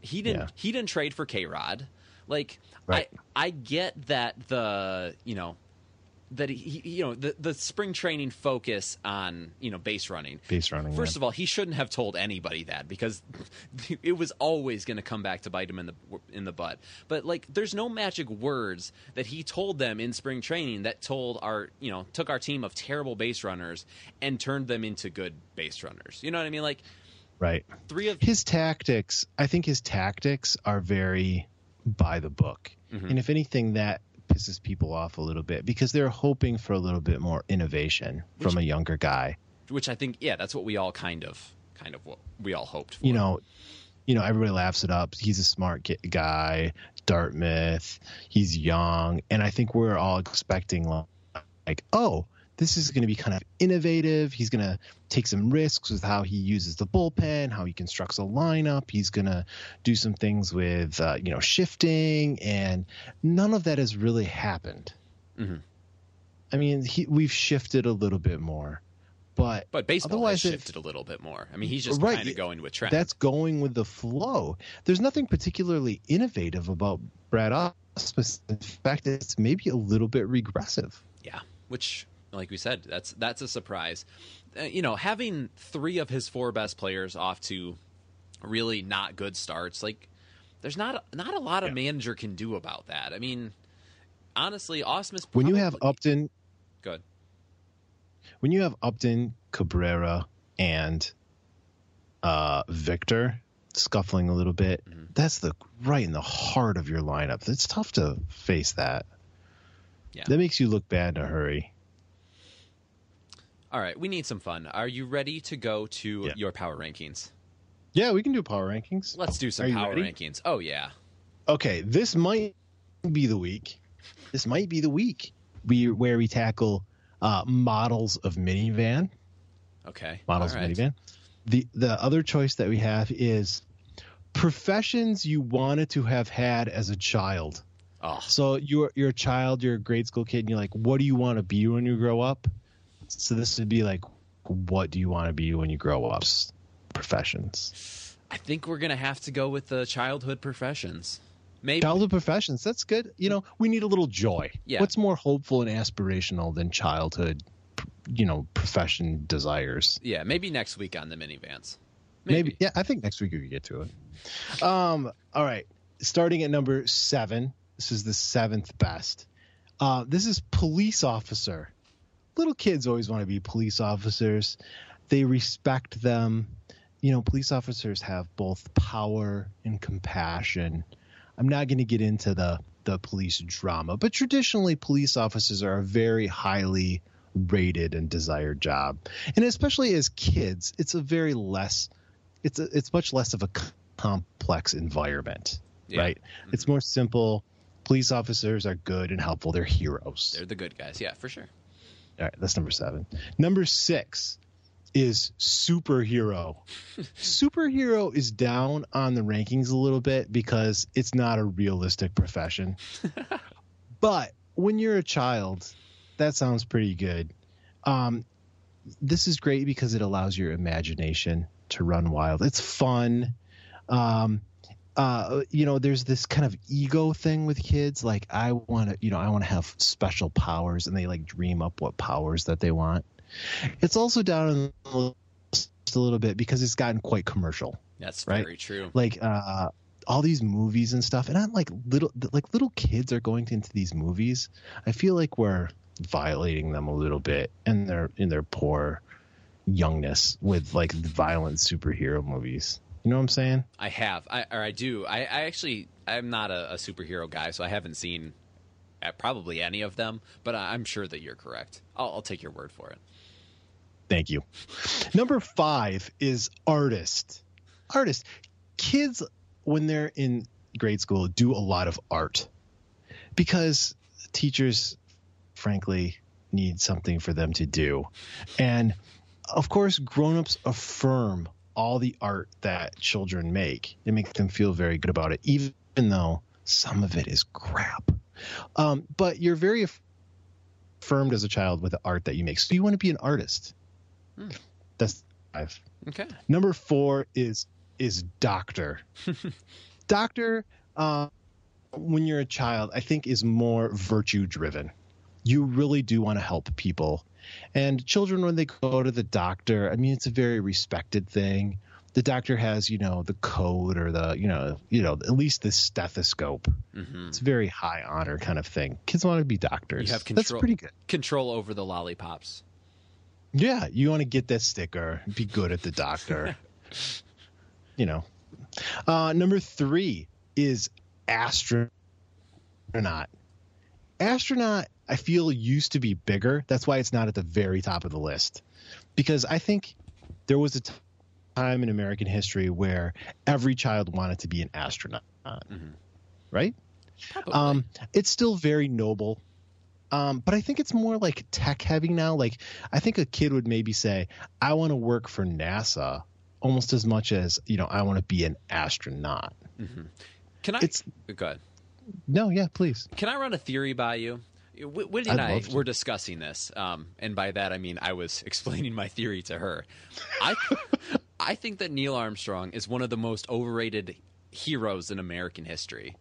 he didn't Yeah. he didn't trade for K Rod. Like Right. I I get that the you know that he, he you know the the spring training focus on you know base running. Base running, First yeah. of all, he shouldn't have told anybody that because it was always going to come back to bite him in the in the butt. But like, there's no magic words that he told them in spring training that told our you know took our team of terrible base runners and turned them into good base runners. You know what I mean? Like Right. three of his tactics i think his tactics are very by the book. Mm-hmm. And if anything that pisses people off a little bit because they're hoping for a little bit more innovation from a younger guy. Which I think yeah, that's what we all kind of kind of what we all hoped for. you know you know everybody laughs it up. He's a smart guy dartmouth he's young. And i think we're all expecting like oh this is going to be kind of innovative he's going to take some risks with how he uses the bullpen how he constructs a lineup he's going to do some things with uh, you know shifting and none of that has really happened i mean he, we've shifted a little bit more but But baseball otherwise has it- shifted a little bit more. I mean, he's just Right. kind of going with trend. That's going with the flow. There's nothing particularly innovative about Brad Ausmus. In fact, it's maybe a little bit regressive. Yeah, which, like we said, that's that's a surprise. Uh, you know, having three of his four best players off to really not good starts, like there's not not a lot a manager can do about that. I mean, honestly, Ausmus. When you have probably- Upton, good, when you have Upton, Cabrera, and uh, Victor scuffling a little bit, Mm-hmm. that's the right in the heart of your lineup. It's tough to face that. Yeah. That makes you look bad in a hurry. All right, we need some fun. Are you ready to go to Yeah. your power rankings? Yeah, we can do power rankings. Let's do some Are power rankings. Oh yeah, okay, this might be the week. This might be the week we where we tackle uh, models of minivan. okay, Models All of minivan. The the other choice that we have is professions you wanted to have had as a child. Oh, So you're you're a child, you're a grade school kid, and you're like, what do you want to be when you grow up? So this would be like, what do you want to be when you grow up? Professions. I think we're gonna have to go with the childhood professions. Maybe Childhood professions. That's good. You know, we need a little joy. Yeah. What's more hopeful and aspirational than childhood, you know, profession desires? Yeah, maybe next week on the minivans. Maybe. Yeah, I think next week we could get to it. Um. All right. Starting at number seven. This is the seventh best. Uh, this is police officer. Little kids always want to be police officers. They respect them. You know, police officers have both power and compassion. I'm not going to get into the the police drama, but traditionally, police officers are a very highly rated and desired job, and especially as kids, it's a very less. It's a, it's much less of a complex environment, Yeah. right? It's mm-hmm. more simple. Police officers are good and helpful. They're heroes. They're the good guys. Yeah, for sure. All right, that's number seven. Number six is superhero. superhero is down on the rankings a little bit because it's not a realistic profession. but when you're a child, that sounds pretty good. Um, this is great because it allows your imagination to run wild. It's fun. Um, uh, you know, there's this kind of ego thing with kids. Like, I want to, you know, I want to have special powers, and they like dream up what powers that they want. It's also down in the a little bit because it's gotten quite commercial. That's Right. very true. Like, uh, all these movies and stuff, and I'm like little, like little kids are going into these movies. I feel like we're violating them a little bit in their in their poor youngness with like violent superhero movies. You know what I'm saying? I have, I, or I do. I, I actually, I'm not a, a superhero guy, so I haven't seen uh, probably any of them. But I, I'm sure that you're correct. I'll, I'll take your word for it. Thank you. Number five is artist. Artist. Kids, when they're in grade school, do a lot of art because teachers, frankly, need something for them to do. And of course, grown-ups affirm all the art that children make. It makes them feel very good about it, even though some of it is crap. Um, but you're very affirmed as a child with the art that you make. So you want to be an artist. That's five. Okay. Number four is is doctor. doctor, uh, when you're a child, I think is more virtue driven. You really do want to help people, and children when they go to the doctor, I mean, it's a very respected thing. The doctor has, you know, the code or the, you know, you know, at least the stethoscope. It's a very high honor kind of thing. Kids want to be doctors. You have control. That's pretty good. Control over the lollipops. Yeah, you want to get that sticker, be good at the doctor. you know. Uh, number three is astronaut. Astronaut, I feel, used to be bigger. That's why it's not at the very top of the list. Because I think there was a t- time in American history where every child wanted to be an astronaut. Right? Probably. Um, it's still very noble. Um, but I think it's more like tech heavy now. Like I think a kid would maybe say, I want to work for NASA almost as much as, you know, I want to be an astronaut. Can I? it's- go ahead. No, yeah, please. Can I run a theory by you? Whitney and I were discussing this, um, and by that I mean I was explaining my theory to her. I, I think that Neil Armstrong is one of the most overrated heroes in American history.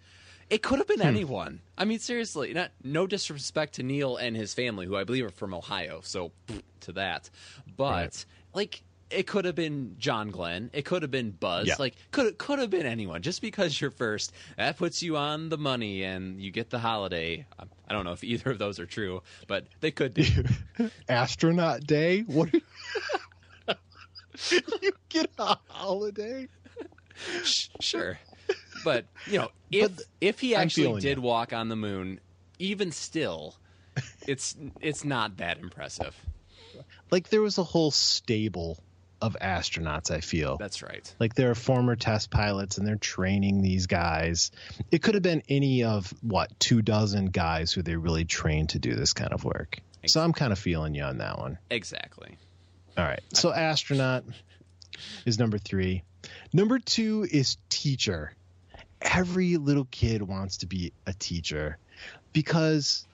It could have Hmm. been anyone. I mean, seriously, not no disrespect to Neil and his family, who I believe are from Ohio, so to that. But Right. like, it could have been John Glenn. It could have been Buzz. Yeah. Like, could it could have been anyone. Just because you're first, that puts you on the money and you get the holiday. I don't know if either of those are true, but they could be. Astronaut day? What? you get a holiday? Sure, but you know, if if he actually did walk on the moon, even still, it's it's not that impressive. Like there was a whole stable of astronauts, I feel. That's right. Like they're former test pilots and they're training these guys. It could have been any of what two dozen guys who they really trained to do this kind of work. So I'm kind of feeling you on that one. Exactly. All right. So astronaut is number three. Number two is teacher. Every little kid wants to be a teacher because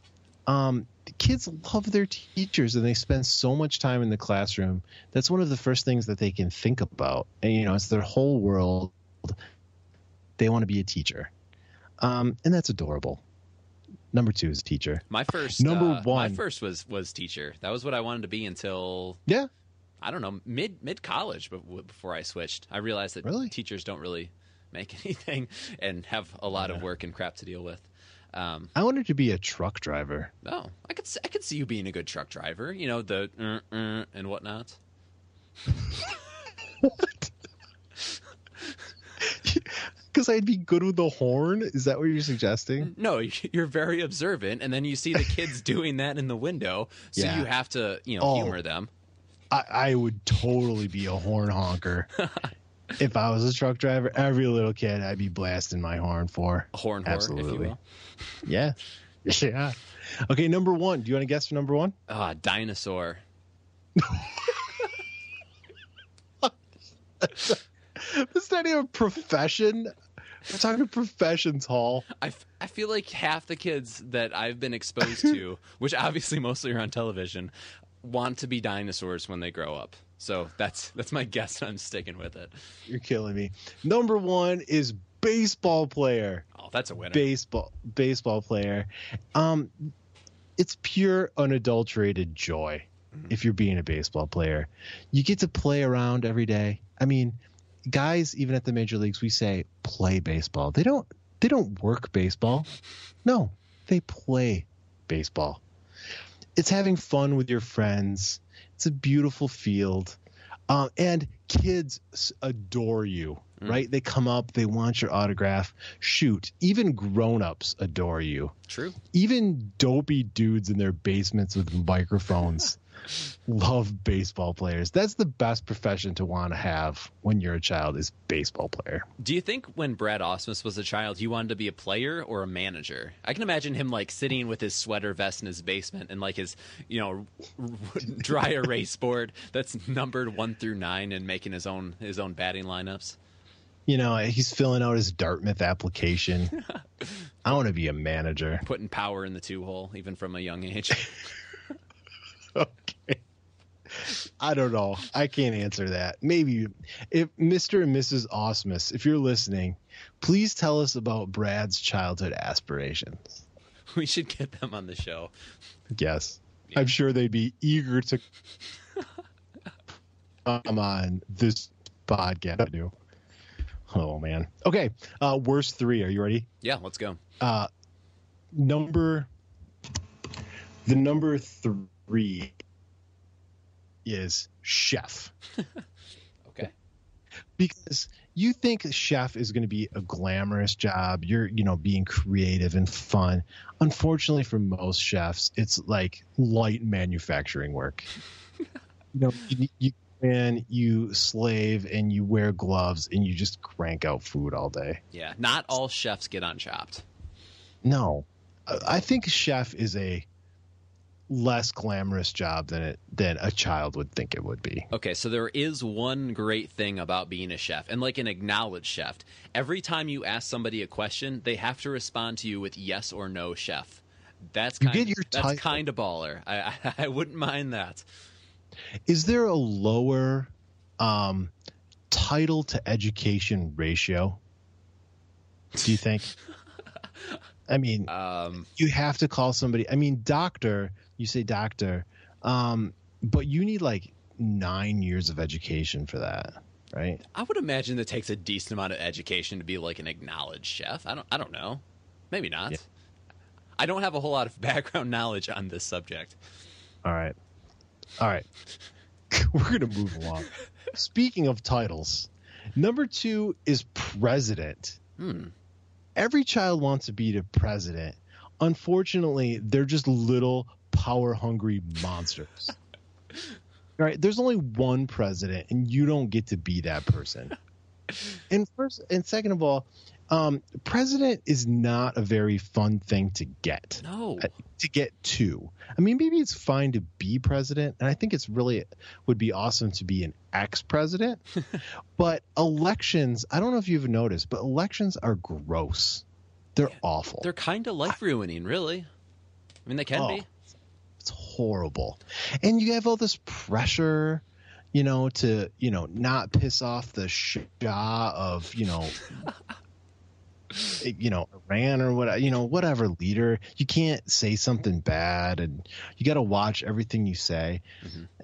um, kids love their teachers and they spend so much time in the classroom. That's one of the first things that they can think about. And, you know, it's their whole world. They want to be a teacher. Um, and that's adorable. Number two is teacher. My first Number uh, My first was was teacher. That was what I wanted to be until Yeah. I don't know mid mid college. But before I switched, I realized that Really? teachers don't really make anything and have a lot of work and crap to deal with. Um, I wanted to be a truck driver. oh, I could I could see you being a good truck driver. You know the uh, uh, and whatnot. what? Because I'd be good with the horn. Is that what you're suggesting? No, you're very observant, and then you see the kids doing that in the window, so Yeah. you have to you know Oh. humor them. I, I would totally be a horn honker. If I was a truck driver, every little kid I'd be blasting my horn for. A horn whore, if you Absolutely. will. Yeah. Yeah. Okay, number one. Do you want to guess for number one? Ah, dinosaur. Is that even a profession? We're talking about professions, Hall. I, f- I feel like half the kids that I've been exposed to, which obviously mostly are on television, want to be dinosaurs when they grow up. So that's that's my guess. I'm sticking with it. You're killing me. Number one is baseball player. Oh, that's a winner. Baseball baseball player. Um it's pure unadulterated joy if you're being a baseball player. You get to play around every day. I mean, guys even at the major leagues we say play baseball. They don't they don't work baseball. No, they play baseball. It's having fun with your friends. It's a beautiful field. Um, and kids adore you, right? They come up, they want your autograph. Shoot, even grown-ups adore you. True. Even dopey dudes in their basements with microphones love baseball players. That's the best profession to want to have when you're a child is baseball player. Do you think when Brad Ausmus was a child, he wanted to be a player or a manager? I can imagine him like sitting with his sweater vest in his basement and like his, you know, dry erase board that's numbered one through nine and making his own his own batting lineups. You know, he's filling out his Dartmouth application. I want to be a manager. Putting power in the two hole, even from a young age. I don't know. I can't answer that. Maybe if Mr. and Mrs. Ausmus, if you're listening, please tell us about Brad's childhood aspirations. we should get them on the show. Yes. I'm sure they'd be eager to come on this podcast. I do. Oh man. Okay. Uh worst three. Are you ready? Yeah, let's go. Uh number the number three is chef. Okay. because you think chef is going to be a glamorous job you're you know being creative and fun. Unfortunately for most chefs it's like light manufacturing work. You know you, you and you slave and you wear gloves and you just crank out food all day. Yeah, not all chefs get unchopped. No, I I think chef is a less glamorous job than it than a child would think it would be. Okay, so there is one great thing about being a chef, and like an acknowledged chef. Every time you ask somebody a question, they have to respond to you with yes or no, chef. That's You kind. your that's kind of baller. I, I I wouldn't mind that. Is there a lower um, title to education ratio? Do you think? I mean, Um, you have to call somebody. I mean, doctor. You say doctor, um, but you need like nine years of education for that, right? I would imagine that takes a decent amount of education to be like an acknowledged chef. I don't. I don't know. Maybe not. Yeah. I don't have a whole lot of background knowledge on this subject. All right. All right. We're going to move along. Speaking of titles, number two is president. Every child wants to be the president. Unfortunately, they're just little power hungry monsters. All right. There's only one president, and you don't get to be that person. And first, and second of all, um, president is not a very fun thing to get No. to get to. I mean, maybe it's fine to be president, and I think it's really would be awesome to be an ex president. but elections, I don't know if you've noticed, but elections are gross. They're awful. They're kind of life ruining, really. I mean, they can Oh. be. Horrible. And you have all this pressure, you know, to, you know, not piss off the Shah of, you know, you know, Iran or what, you know, whatever leader, you can't say something bad, and you got to watch everything you say.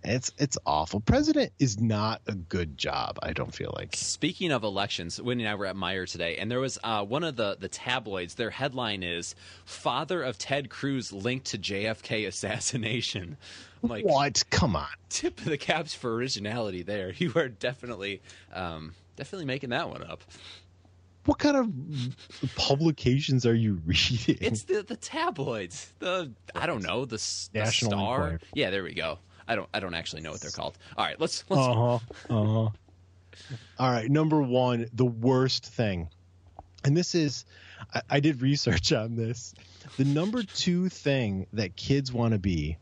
It's it's awful. President is not a good job. I don't feel like. Speaking of elections, Whitney and I were at Meijer today, and there was uh, one of the, the tabloids. Their headline is "Father of Ted Cruz linked to JFK assassination." I'm like, What? Come on. tip of the caps for originality there. You are definitely, um, definitely making that one up. What kind of publications are you reading? It's the the tabloids. The I don't know the, the National Star. Enquirer. Yeah, there we go. I don't I don't actually know what they're called. All right, let's let's. Uh huh. Uh huh. All right. Number one, the worst thing, and this is, I, I did research on this. The number two thing that kids want to be,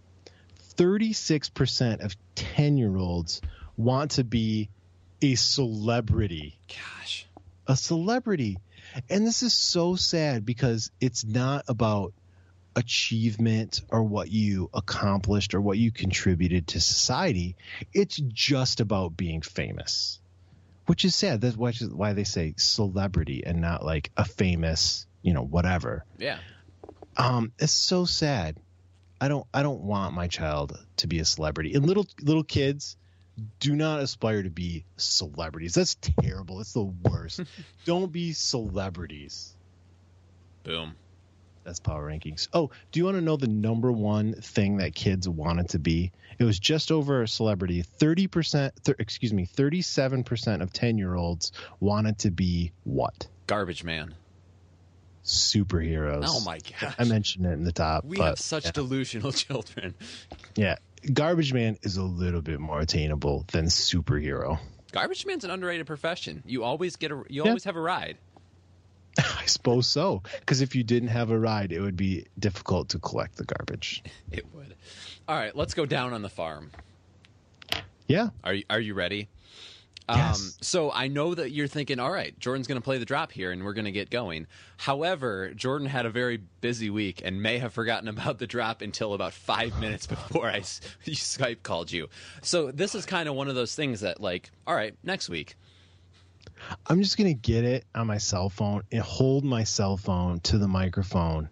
36% of 10 year olds want to be a celebrity. Gosh, A celebrity. And this is so sad because it's not about achievement or what you accomplished or what you contributed to society. It's just about being famous, which is sad. That's why, why they say celebrity and not like a famous, you know, whatever. yeah. Um, it's so sad. I don't I don't want my child to be a celebrity. And little little kids do not aspire to be celebrities. That's terrible. It's the worst. don't be celebrities. Boom. That's power rankings. Oh, do you want to know the number one thing that kids wanted to be? It was just over a celebrity. Thirty percent, th- excuse me, thirty-seven percent of ten-year-olds wanted to be what? Garbage man. Superheroes. Oh my gosh. I mentioned it in the top. We but, have such delusional children. yeah. Garbage Man is a little bit more attainable than superhero. Garbage man's an underrated profession. You always get a you Yeah. always have a ride. I suppose so. Because if you didn't have a ride, it would be difficult to collect the garbage. It would. All right, let's go down on the farm. Yeah. Are you are you ready? Yes. Um, so I know that you're thinking, all right, Jordan's going to play the drop here, and we're going to get going. However, Jordan had a very busy week and may have forgotten about the drop until about five minutes before I Skype called you. So this is kind of one of those things that, like, all right, next week. I'm just going to get it on my cell phone and hold my cell phone to the microphone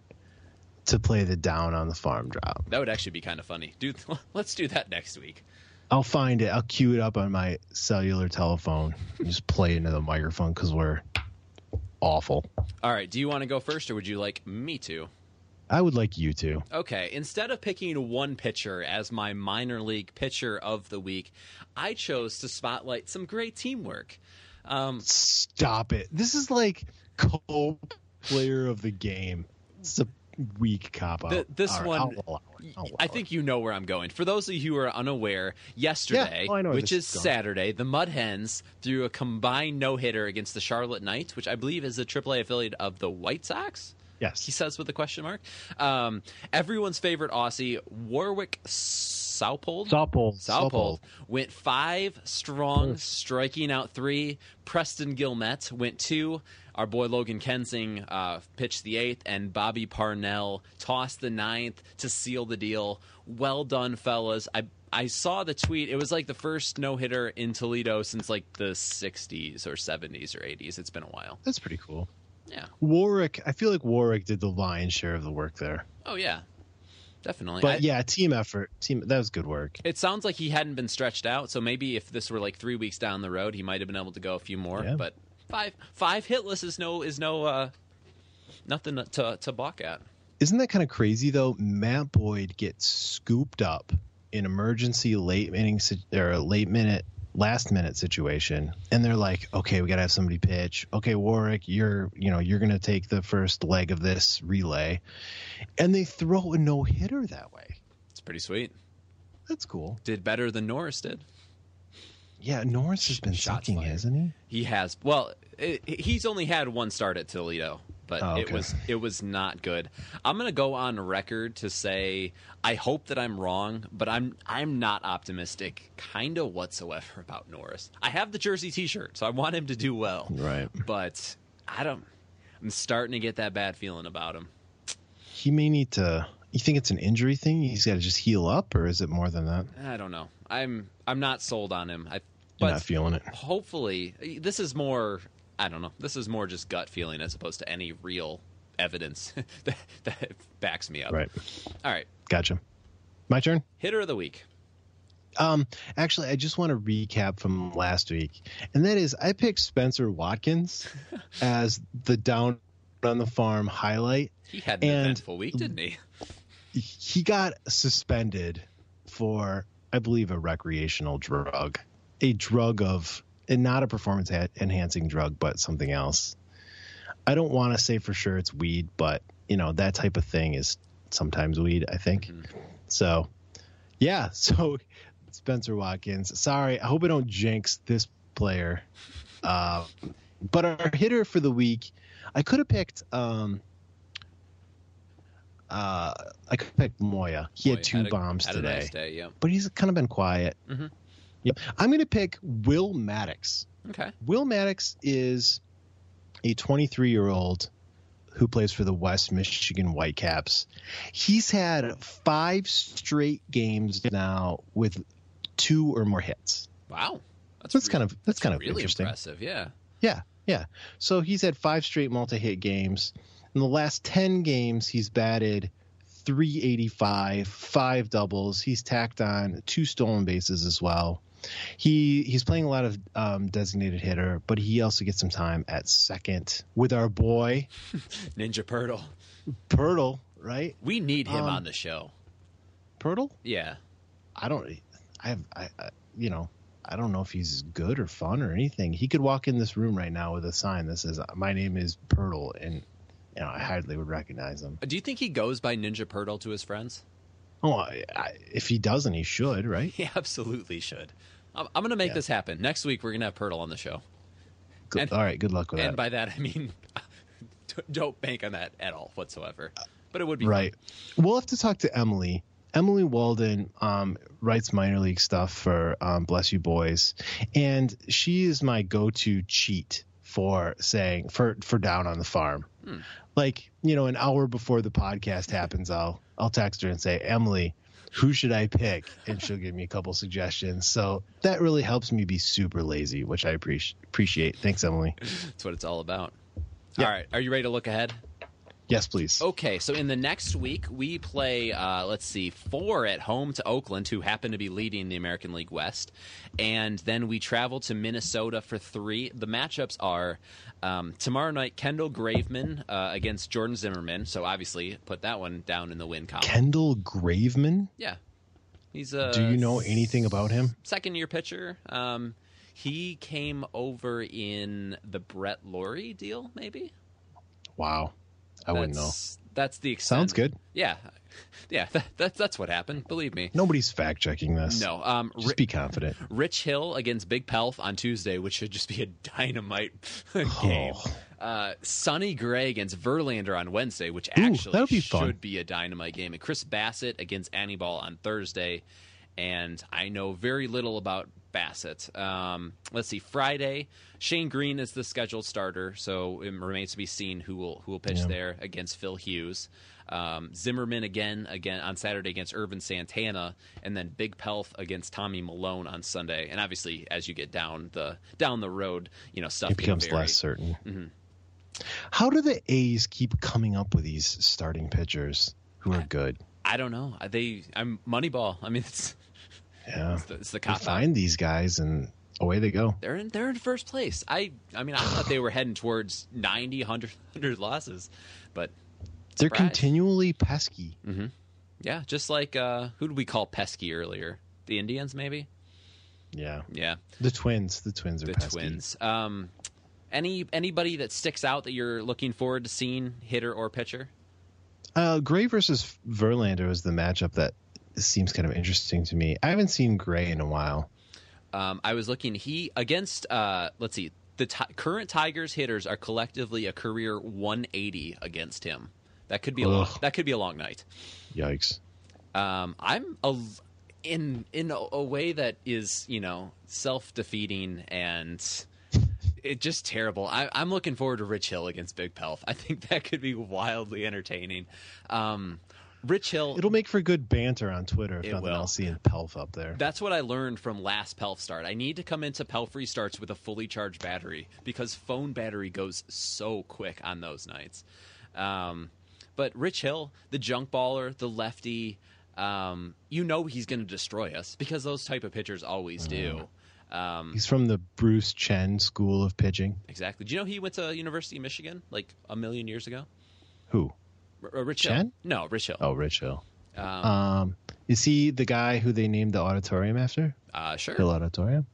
to play the down on the farm drop. That would actually be kind of funny. Dude, let's do that next week. I'll find it. I'll cue it up on my cellular telephone and just play into the microphone because we're awful. All right, do you want to go first, or would you like me to? I would like you to. Okay, instead of picking one pitcher as my minor league pitcher of the week, I chose to spotlight some great teamwork. Um, Stop it. This is like co player of the game. It's a weak cop out. Th- this right, one, I'll. I'll allow I think you know where I'm going. For those of you who are unaware, yesterday, Yeah, oh, I know where which is. Saturday, the Mud Hens threw a combined no hitter against the Charlotte Knights, which I believe is a AAA affiliate of the White Sox. Yes. He says with a question mark. Um, everyone's favorite Aussie, Warwick Saupold. Saupold. Saupold went five strong, striking out three. Preston Guilmet went two. Our boy Logan Kensing uh, pitched the eighth, and Bobby Parnell tossed the ninth to seal the deal. Well done, fellas. I I saw the tweet. It was like the first no hitter in Toledo since like the '60s or '70s or '80s. It's been a while. That's pretty cool. Yeah. Warwick, I feel like Warwick did the lion's share of the work there. Oh yeah. Definitely. But I- yeah, team effort. Team that was good work. It sounds like he hadn't been stretched out, so maybe if this were like three weeks down the road, he might have been able to go a few more. Yeah. But five five hitless is no is no uh, nothing to to balk at. Isn't that kind of crazy though? Matt Boyd gets scooped up in emergency late inning or late minute last minute situation and they're like okay we got to have somebody pitch okay warwick you're you know you're going to take the first leg of this relay and they throw a no-hitter that way It's pretty sweet. that's cool Did better than Norris did. Yeah norris has been Shots sucking fired. hasn't he He has. Well, it, he's only had one start at Toledo, but Oh, it was it was not good. I'm gonna go on record to say I hope that I'm wrong, but I'm I'm not optimistic, kind of whatsoever about Norris. I have the jersey T-shirt, so I want him to do well. Right. But I don't. I'm starting to get that bad feeling about him. he may need to you think it's an injury thing he's got to just heal up or is it more than that I don't know. I'm I'm not sold on him. I but not feeling it hopefully this is more I don't know. This is more just gut feeling as opposed to any real evidence that, that backs me up. Right. All right. Gotcha. My turn. Hitter of the week. Um, actually, I just want to recap from last week, and that is I picked Spencer Watkins as the down on the farm highlight. He had an And- eventful week, didn't he? He got suspended for, I believe, a recreational drug, a drug of, and not a performance enhancing drug, but something else. I don't want to say for sure it's weed, but you know that type of thing is sometimes weed. I think. So, yeah. So, Spencer Watkins. Sorry, I hope I don't jinx this player. Uh, but our hitter for the week, I could have picked. Um, uh, I could pick Moya. He Boy, had two a- bombs had today, nice day, yeah. but he's kind of been quiet. Mhm. Yep. I'm going to pick Will Maddox. Okay. Will Maddox is a 23 year old who plays for the West Michigan Whitecaps. He's had five straight games now with two or more hits. Wow. That's, That's kind of that's kind of really interesting. impressive. Yeah. Yeah, yeah. So he's had five straight multi-hit games. In the last 10 games, he's batted 385, five doubles. He's tacked on two stolen bases as well. He he's playing a lot of um, designated hitter, but he also gets some time at second with our boy Ninja Purtle. Pirtle, right? We need him Um, on the show. Pirtle? Yeah. I don't. I have. I, I. You know. I don't know if he's good or fun or anything. He could walk in this room right now with a sign that says, "My name is Pirtle," and you know I hardly would recognize him. Do you think he goes by Ninja Pirtle to his friends? Oh, I, I, if he doesn't, he should, right? He absolutely should. I'm, I'm going to make Yeah. this happen. Next week, we're going to have Pirtle on the show. Good, And- all right. Good luck with And that. And by that, I mean, don't bank on that at all whatsoever. But it would be right. We'll have to talk to Emily. Emily Waldon um, writes minor league stuff for um, Bless You Boys, and she is my go-to cheat for saying for for down on the farm. Like you know, an hour before the podcast happens, I'll I'll text her and say, Emily, who should I pick? And she'll give me a couple suggestions. So that really helps me be super lazy, which I appreciate. Appreciate. Thanks, Emily. That's what it's all about. Yeah. All right. Are you ready to look ahead? Yes, please. Okay, so in the next week, we play, uh, let's see, four at home to Oakland, who happen to be leading the American League West. And then we travel to Minnesota for three. The matchups are um, tomorrow night, Kendall Graveman uh, against Jordan Zimmermann. So obviously, put that one down in the win column. Kendall Graveman. yeah. He's a Do you know anything about him? second year pitcher. Um, he came over in the Brett Lawrie deal, maybe? Wow, I wouldn't know. That's- the extent. Sounds good. Yeah, yeah. That, that, that's what happened. Believe me. Nobody's fact checking this. No. Um, Just Ri- be confident. Rich Hill against Big Pelf on Tuesday, which should just be a dynamite game. Oh. Uh, Sonny Gray against Verlander on Wednesday, which actually that'll be should fun. be a dynamite game. And Chris Bassitt against Anibal on Thursday. And I know very little about Bassitt. Um, let's see. Friday, Shane Greene is the scheduled starter, so it remains to be seen who will who will pitch Yeah. there against Phil Hughes. Um, Zimmermann again again on Saturday against Ervin Santana, and then Big Pelf against Tommy Milone on Sunday. And obviously, as you get down the down the road, you know stuff It becomes less certain. Mm-hmm. How do the A's keep coming up with these starting pitchers who are good? I don't know. They I'm Moneyball. I mean, it's Yeah, it's the, it's the cop find these guys and away they go. They're in they're in first place. I I mean I thought they were heading towards 90, 100, 100 losses, but They're surprise. continually pesky. Yeah, just like uh, who did we call pesky earlier? The Indians, maybe. Yeah, Yeah, the twins. The twins are the pesky. Twins. Um, any anybody that sticks out that you're looking forward to seeing, hitter or pitcher? Uh, Gray versus Verlander is the matchup that seems kind of interesting to me. I haven't seen Gray in a while. Um, I was looking. He against. Uh, let's see. The ti current Tigers hitters are collectively a career 180 against him. That could be a long, that could be a long night. Yikes! Um, I'm a, in in a, a way that is you know self defeating and it just terrible. I, I'm looking forward to Rich Hill against Big Pelf. I think that could be wildly entertaining. Um, Rich Hill. It'll make for good banter on Twitter if nothing will. else. Seeing Pelf up there. That's what I learned from last Pelf start. I need to come into Pelfrey starts with a fully charged battery because phone battery goes so quick on those nights. Um, but Rich Hill, the junk baller, the lefty, um, you know he's going to destroy us because those type of pitchers always do. Um, He's from the Bruce Chen School of Pitching. exactly. Do you know he went to University of Michigan like a million years ago? Who? Uh, Rich Chen? Hill? No, Rich Hill. Oh, Rich Hill. Um, Um, is he the guy who they named the auditorium after? uh, sure. Hill Auditorium.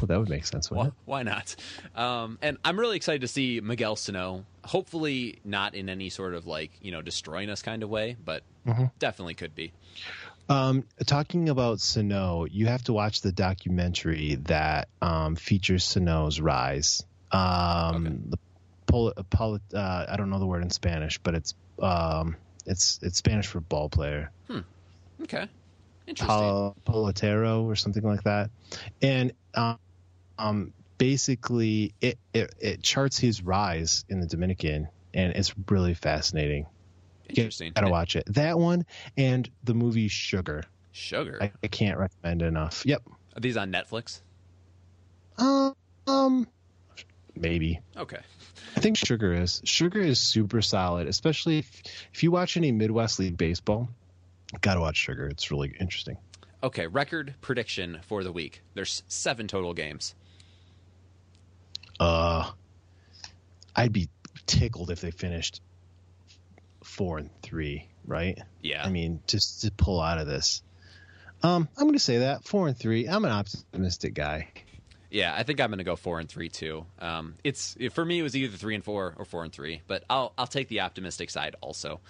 Well, that would make sense, Why, why not? Um, and I'm really excited to see Miguel Sano. Hopefully, not in any sort of like you know destroying us kind of way, but Mm-hmm. definitely could be. Um, talking about Sano, you have to watch the documentary that um, features Sano's rise. Um, Okay. the pol- pol- uh, I don't know the word in Spanish, but it's um, it's it's Spanish for ball player. Okay, interesting. Pol- Pelotero or something like that. And um, um, basically, it, it it charts his rise in the Dominican, and it's really fascinating. You interesting. gotta watch it. That one and the movie Sugar. Sugar. I, I can't recommend enough. Yep. Are these on Netflix? Um, um, maybe. Okay. I think Sugar is. Sugar is super solid, especially if, if you watch any Midwest League baseball. Gotta watch Sugar. It's really interesting. Okay. Record prediction for the week. There's seven total games. Uh, I'd be tickled if they finished four and three, right? Yeah. I mean, just to pull out of this. Um, I'm going to say that four and three. I'm an optimistic guy. Yeah, I think I'm going to go four and three too. Um, it's for me, it was either three and four or four and three, but I'll I'll take the optimistic side also.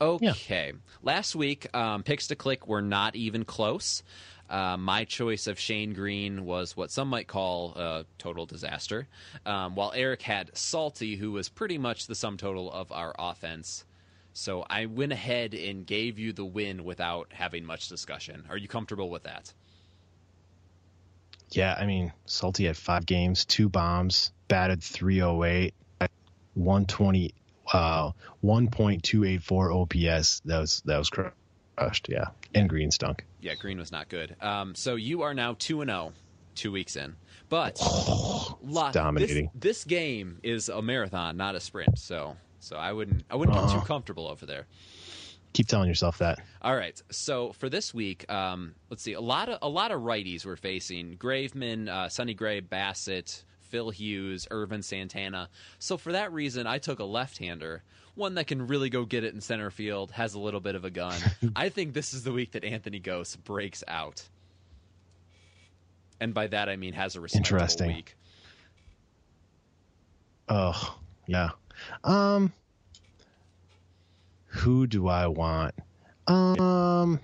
Okay, last week um, picks to click were not even close. Uh, my choice of Shane Greene was what some might call a total disaster, um, while Eric had Salty, who was pretty much the sum total of our offense. So I went ahead and gave you the win without having much discussion. Are you comfortable with that? Yeah, I mean, Salty had five games, two bombs, batted 308, 120, uh, 1.284 OPS. That was that was crushed. Yeah, and Greene stunk. Yeah, Greene was not good. Um, so you are now two and zero, two weeks in. But lot, dominating. This, this game is a marathon, not a sprint. So, so I wouldn't, I wouldn't get too comfortable over there. Keep telling yourself that. All right. So for this week, um, let's see. A lot of a lot of righties we're facing: Graveman, uh, Sonny Gray, Bassett, Phil Hughes, Ervin Santana. So for that reason, I took a left-hander, one that can really go get it in center field, has a little bit of a gun. I think this is the week that Anthony Gose breaks out, and by that I mean has a respectable Interesting. week. Oh, yeah. Um who do I want? Um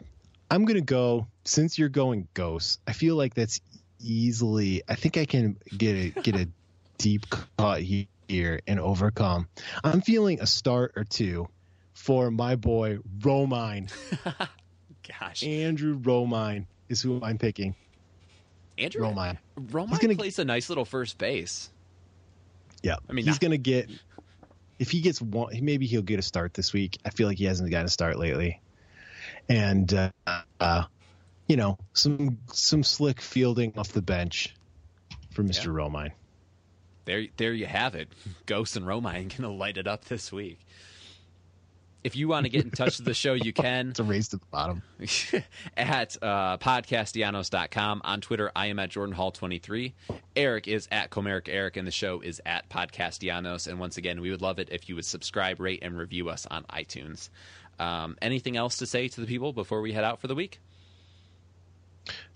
I'm going to go since you're going Gose. I feel like that's easily I think I can get a get a deep cut here and overcome. I'm feeling a start or two for my boy Romine. Gosh, Andrew Romine is who I'm picking. Andrew Romine. Romine He's gonna- plays a nice little first base. Yeah, I mean, he's not- gonna get if he gets one. Maybe he'll get a start this week. I feel like he hasn't gotten a start lately, and uh, uh, you know some some slick fielding off the bench for Mister Romine. There, there you have it. Gose and Romine gonna light it up this week. If you want to get in touch with the show, you can It's a race to the bottom. at uh, podcastellanos.com. On Twitter, I am at Jordan Hall 23. Eric is at Comerica Eric, and the show is at Podcastellanos. And once again, we would love it if you would subscribe, rate, and review us on iTunes. Um, anything else to say to the people before we head out for the week?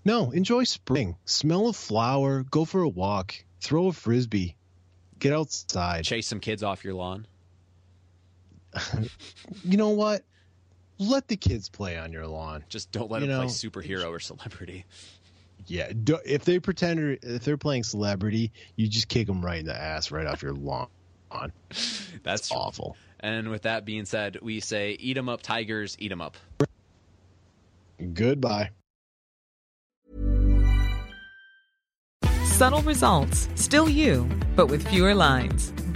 No, enjoy spring. Smell a flower. Go for a walk. Throw a frisbee. Get outside. Chase some kids off your lawn. You know what? Let the kids play on your lawn. Just don't let You them play superhero or celebrity. Yeah, do, if they pretend or if they're playing celebrity, you just kick them right in the ass right off your lawn. That's true. awful. And with that being said, we say, eat 'em up, Tigers, eat 'em up. Goodbye. Subtle results, still you, but with fewer lines.